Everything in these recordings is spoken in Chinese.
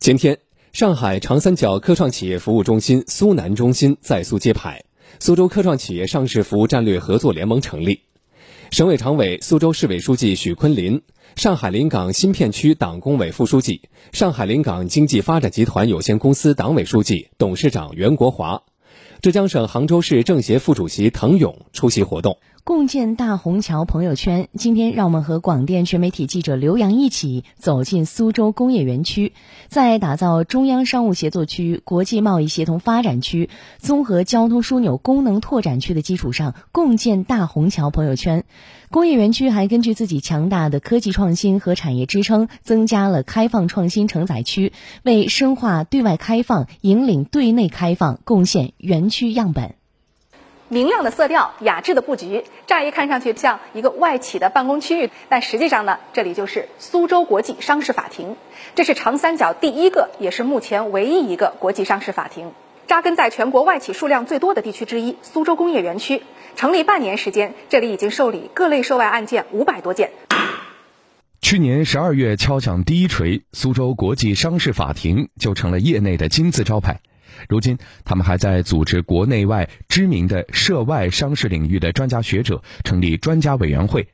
今天，上海长三角科创企业服务中心苏南中心在苏揭牌，苏州科创企业上市服务战略合作联盟成立。省委常委、苏州市委书记许昆林，上海临港新片区党工委副书记，上海临港经济发展集团有限公司党委书记、董事长袁国华，浙江省杭州市政协副主席滕勇出席活动。共建大虹桥朋友圈。今天，让我们和广电全媒体记者刘洋一起走进苏州工业园区，在打造中央商务协作区、国际贸易协同发展区、综合交通枢纽功能拓展区的基础上，共建大虹桥朋友圈。工业园区还根据自己强大的科技创新和产业支撑，增加了开放创新承载区，为深化对外开放、引领对内开放贡献园区样本。明亮的色调，雅致的布局，乍一看上去像一个外企的办公区域，但实际上呢，这里就是苏州国际商事法庭。这是长三角第一个，也是目前唯一一个国际商事法庭，扎根在全国外企数量最多的地区之一——苏州工业园区。成立半年时间，这里已经受理各类涉外案件五百多件。去年十二月敲响第一锤，苏州国际商事法庭就成了业内的金字招牌。如今，他们还在组织国内外知名的涉外商事领域的专家学者，成立专家委员会，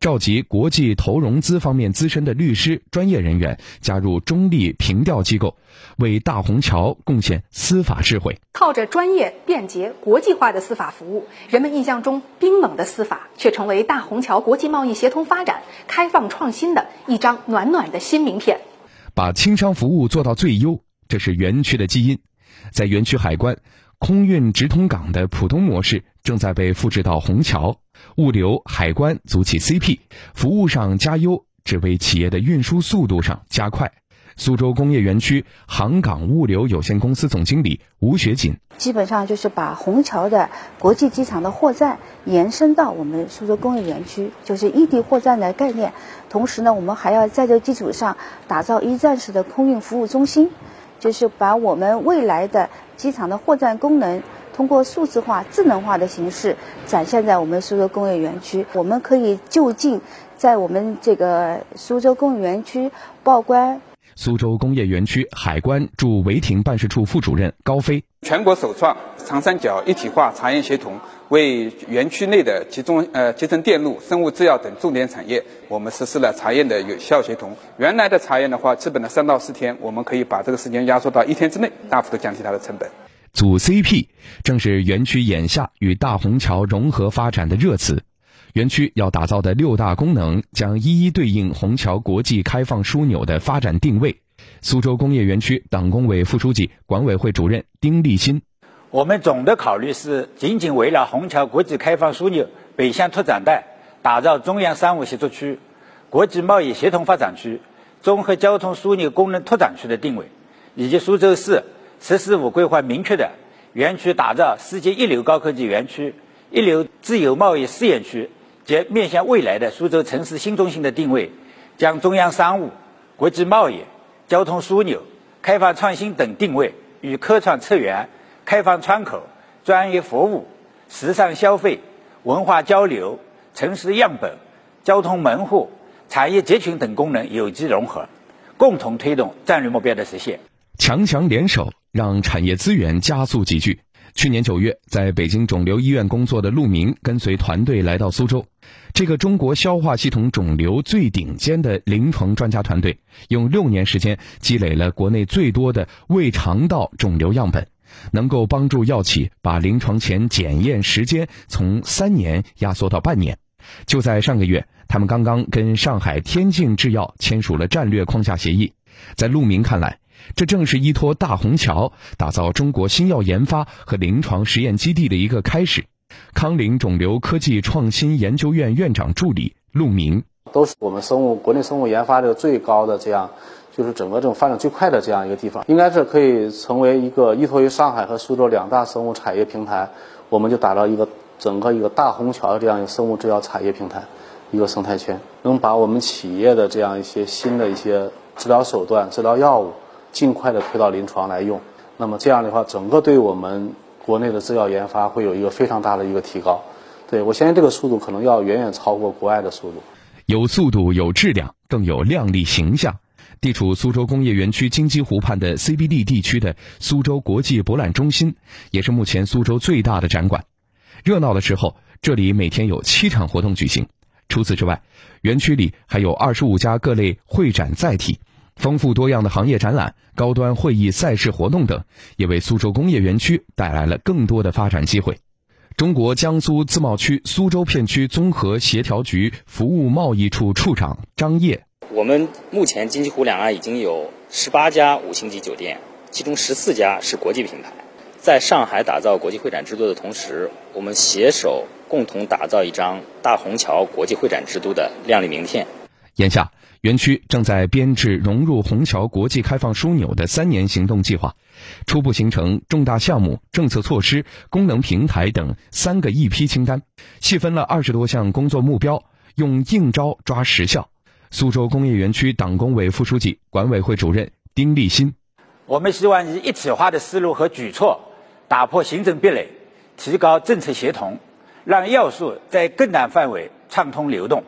召集国际投融资方面资深的律师、专业人员加入中立评调机构，为大虹桥贡献司法智慧。靠着专业、便捷、国际化的司法服务，人们印象中冰冷的司法，却成为大虹桥国际贸易协同发展、开放创新的一张暖暖的新名片。把轻商服务做到最优，这是园区的基因。在园区海关，空运直通港的普通模式正在被复制到虹桥，物流海关组起 CP，服务上加优，只为企业的运输速度上加快。苏州工业园区航港物流有限公司总经理吴学锦，基本上就是把虹桥的国际机场的货站延伸到我们苏州工业园区，就是异地货站的概念。同时呢，我们还要在这基础上打造一站式的空运服务中心。就是把我们未来的机场的货站功能，通过数字化、智能化的形式展现在我们苏州工业园区。我们可以就近在我们这个苏州工业园区报关。苏州工业园区海关驻违停办事处副主任高飞，全国首创长三角一体化查验协同，为园区内的集中呃集成电路、生物制药等重点产业，我们实施了查验的有效协同。原来的查验的话，基本的三到四天，我们可以把这个时间压缩到一天之内，大幅度降低它的成本。组 CP 正是园区眼下与大虹桥融合发展的热词。园区要打造的六大功能，将一一对应虹桥国际开放枢纽的发展定位。苏州工业园区党工委副书记、管委会主任丁立新：我们总的考虑是，紧紧围绕虹桥国际开放枢纽北向拓展带，打造中央商务协作区、国际贸易协同发展区、综合交通枢纽功能拓展区的定位，以及苏州市“十四五”规划明确的园区打造世界一流高科技园区、一流自由贸易试验区。及面向未来的苏州城市新中心的定位，将中央商务、国际贸易、交通枢纽、开放创新等定位与科创策源、开放窗口、专业服务、时尚消费、文化交流、城市样本、交通门户、产业集群等功能有机融合，共同推动战略目标的实现。强强联手，让产业资源加速集聚。去年九月，在北京肿瘤医院工作的陆明跟随团队来到苏州。这个中国消化系统肿瘤最顶尖的临床专家团队，用六年时间积累了国内最多的胃肠道肿瘤样本，能够帮助药企把临床前检验时间从三年压缩到半年。就在上个月，他们刚刚跟上海天境制药签署了战略框架协议。在陆明看来，这正是依托大虹桥打造中国新药研发和临床实验基地的一个开始。康宁肿瘤科技创新研究院院长助理陆明，都是我们生物国内生物研发这个最高的这样，就是整个这种发展最快的这样一个地方，应该是可以成为一个依托于上海和苏州两大生物产业平台，我们就打造一个整个一个大虹桥的这样一个生物制药产业平台，一个生态圈，能把我们企业的这样一些新的一些治疗手段、治疗药物。尽快的推到临床来用，那么这样的话，整个对我们国内的制药研发会有一个非常大的一个提高。对我相信这个速度可能要远远超过国外的速度。有速度，有质量，更有靓丽形象。地处苏州工业园区金鸡湖畔的 CBD 地区的苏州国际博览中心，也是目前苏州最大的展馆。热闹的时候，这里每天有七场活动举行。除此之外，园区里还有二十五家各类会展载体，丰富多样的行业展览、高端会议赛事活动等，也为苏州工业园区带来了更多的发展机会。中国江苏自贸区苏州片区综合协调局服务贸易处处长张烨：我们目前金鸡湖两岸已经有十八家五星级酒店，其中十四家是国际品牌。在上海打造国际会展之都的同时，我们携手。共同打造一张大虹桥国际会展之都的亮丽名片。眼下，园区正在编制融入虹桥国际开放枢纽的三年行动计划，初步形成重大项目、政策措施、功能平台等三个一批清单，细分了二十多项工作目标，用硬招抓实效。苏州工业园区党工委副书记、管委会主任丁立新：我们希望以一体化的思路和举措，打破行政壁垒，提高政策协同。让要素在更大范围畅通流动，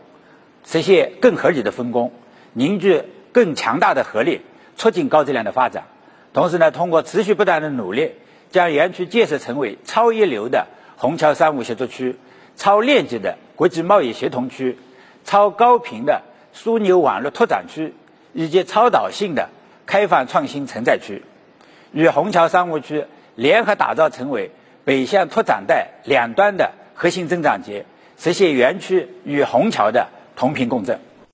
实现更合理的分工，凝聚更强大的合力，促进高质量的发展。同时呢，通过持续不断的努力，将园区建设成为超一流的虹桥商务协作区、超链级的国际贸易协同区、超高频的枢纽网络拓展区，以及超导性的开放创新承载区，与虹桥商务区联合打造成为北向拓展带两端的。核心增长节，实现园区与虹桥的同频共振。